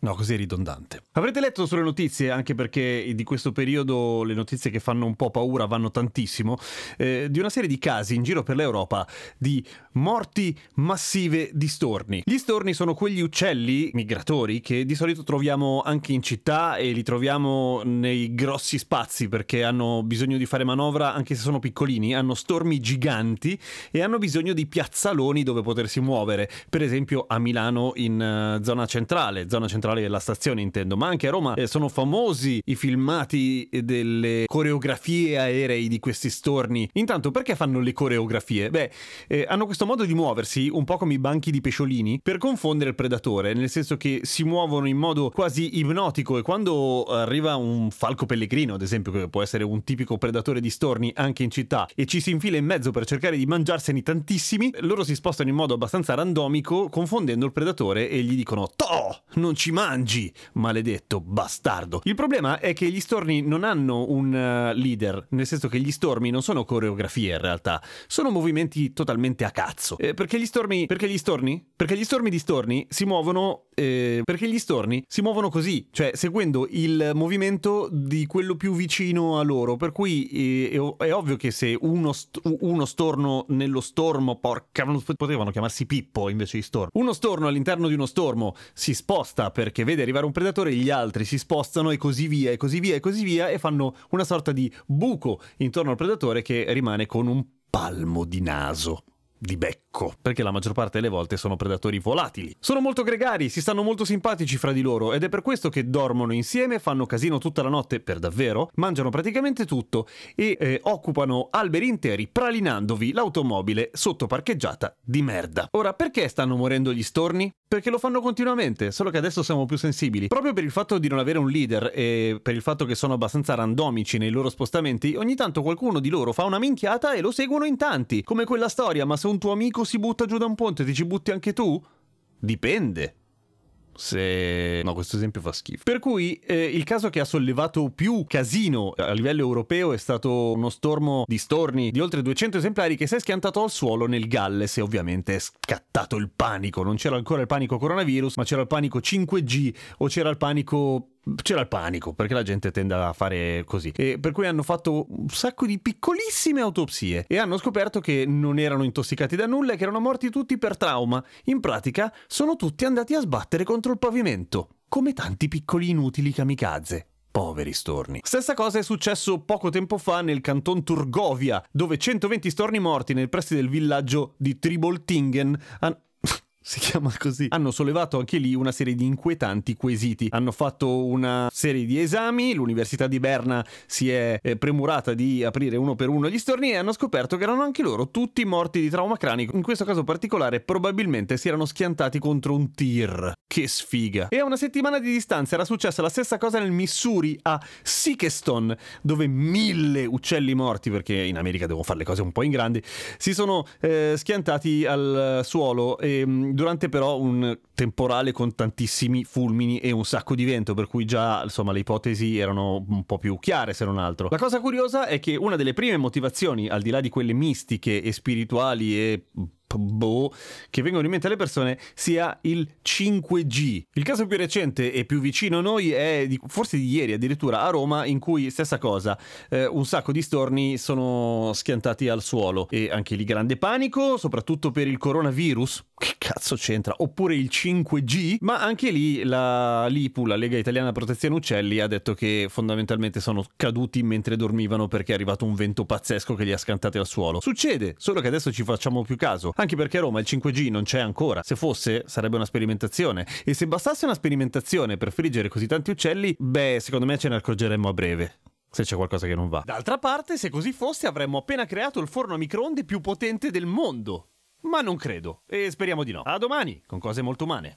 No, così è ridondante. Avrete letto sulle notizie, anche perché di questo periodo le notizie che fanno un po' paura vanno tantissimo, eh, di una serie di casi in giro per l'Europa di morti massive di storni. Gli storni sono quegli uccelli migratori che di solito troviamo anche in città e li troviamo nei grossi spazi perché hanno bisogno di fare manovra anche se sono piccolini, hanno stormi giganti e hanno bisogno di piazzaloni dove potersi muovere. Per esempio a Milano in uh, zona centrale, zona centrale centrale della stazione intendo, ma anche a Roma eh, sono famosi i filmati delle coreografie aerei di questi storni. Intanto perché fanno le coreografie? Beh, eh, hanno questo modo di muoversi, un po' come i banchi di pesciolini, per confondere il predatore, nel senso che si muovono in modo quasi ipnotico e quando arriva un falco pellegrino, ad esempio, che può essere un tipico predatore di storni anche in città, e ci si infila in mezzo per cercare di mangiarsene tantissimi, loro si spostano in modo abbastanza randomico, confondendo il predatore e gli dicono Toh! Non ci mangi, maledetto bastardo. Il problema è che gli storni non hanno un uh, leader, nel senso che gli stormi non sono coreografie in realtà, sono movimenti totalmente a cazzo. Eh, perché gli stormi, perché gli storni? Perché gli stormi di storni si muovono eh, perché gli storni si muovono così, cioè seguendo il movimento di quello più vicino a loro, per cui eh, è, ovvio che se uno, st- uno storno nello stormo, porca, potevano chiamarsi Pippo invece di stormo, uno storno all'interno di uno stormo si sposta perché vede arrivare un predatore, gli altri si spostano e così via, e così via, e così via, e fanno una sorta di buco intorno al predatore che rimane con un palmo di naso di becco, perché la maggior parte delle volte sono predatori volatili. Sono molto gregari, si stanno molto simpatici fra di loro ed è per questo che dormono insieme, fanno casino tutta la notte per davvero, mangiano praticamente tutto e eh, occupano alberi interi pralinandovi l'automobile sotto parcheggiata di merda. Ora, perché stanno morendo gli storni? Perché lo fanno continuamente, solo che adesso siamo più sensibili. Proprio per il fatto di non avere un leader e per il fatto che sono abbastanza randomici nei loro spostamenti, ogni tanto qualcuno di loro fa una minchiata e lo seguono in tanti, come quella storia, ma se un tuo amico si butta giù da un ponte, ti ci butti anche tu? Dipende se... No, questo esempio fa schifo. Per cui eh, il caso che ha sollevato più casino a livello europeo è stato uno stormo di storni di oltre 200 esemplari che si è schiantato al suolo nel Galles e ovviamente è scattato il panico. Non c'era ancora il panico coronavirus, ma c'era il panico 5G o c'era il panico c'era il panico perché la gente tende a fare così. E per cui hanno fatto un sacco di piccolissime autopsie e hanno scoperto che non erano intossicati da nulla e che erano morti tutti per trauma. In pratica sono tutti andati a sbattere contro il pavimento come tanti piccoli inutili kamikaze. Poveri storni. Stessa cosa è successo poco tempo fa nel canton Turgovia, dove 120 storni morti nel pressi del villaggio di Triboltingen. Hanno si chiama così, hanno sollevato anche lì una serie di inquietanti quesiti. Hanno fatto una serie di esami, l'Università di Berna si è eh, premurata di aprire uno per uno gli storni e hanno scoperto che erano anche loro tutti morti di trauma cranico. In questo caso particolare probabilmente si erano schiantati contro un tir. Che sfiga. E a una settimana di distanza era successa la stessa cosa nel Missouri, a Sikeston, dove mille uccelli morti, perché in America devono fare le cose un po' in grandi, si sono eh, schiantati al suolo e mm, durante però un temporale con tantissimi fulmini e un sacco di vento, per cui già insomma le ipotesi erano un po' più chiare se non altro. La cosa curiosa è che una delle prime motivazioni, al di là di quelle mistiche e spirituali e boh, che vengono in mente alle persone sia il 5G. Il caso più recente e più vicino a noi è di, forse di ieri addirittura a Roma in cui stessa cosa, eh, un sacco di storni sono schiantati al suolo e anche lì grande panico, soprattutto per il coronavirus. Che cazzo c'entra? Oppure il 5G, ma anche lì la LIPU, la Lega Italiana Protezione Uccelli, ha detto che fondamentalmente sono caduti mentre dormivano perché è arrivato un vento pazzesco che li ha scantati al suolo. Succede, solo che adesso ci facciamo più caso. Anche perché a Roma il 5G non c'è ancora. Se fosse, sarebbe una sperimentazione. E se bastasse una sperimentazione per friggere così tanti uccelli, beh, secondo me ce ne accorgeremmo a breve se c'è qualcosa che non va. D'altra parte, se così fosse, avremmo appena creato il forno a microonde più potente del mondo. Ma non credo, e speriamo di no. A domani, con cose molto umane.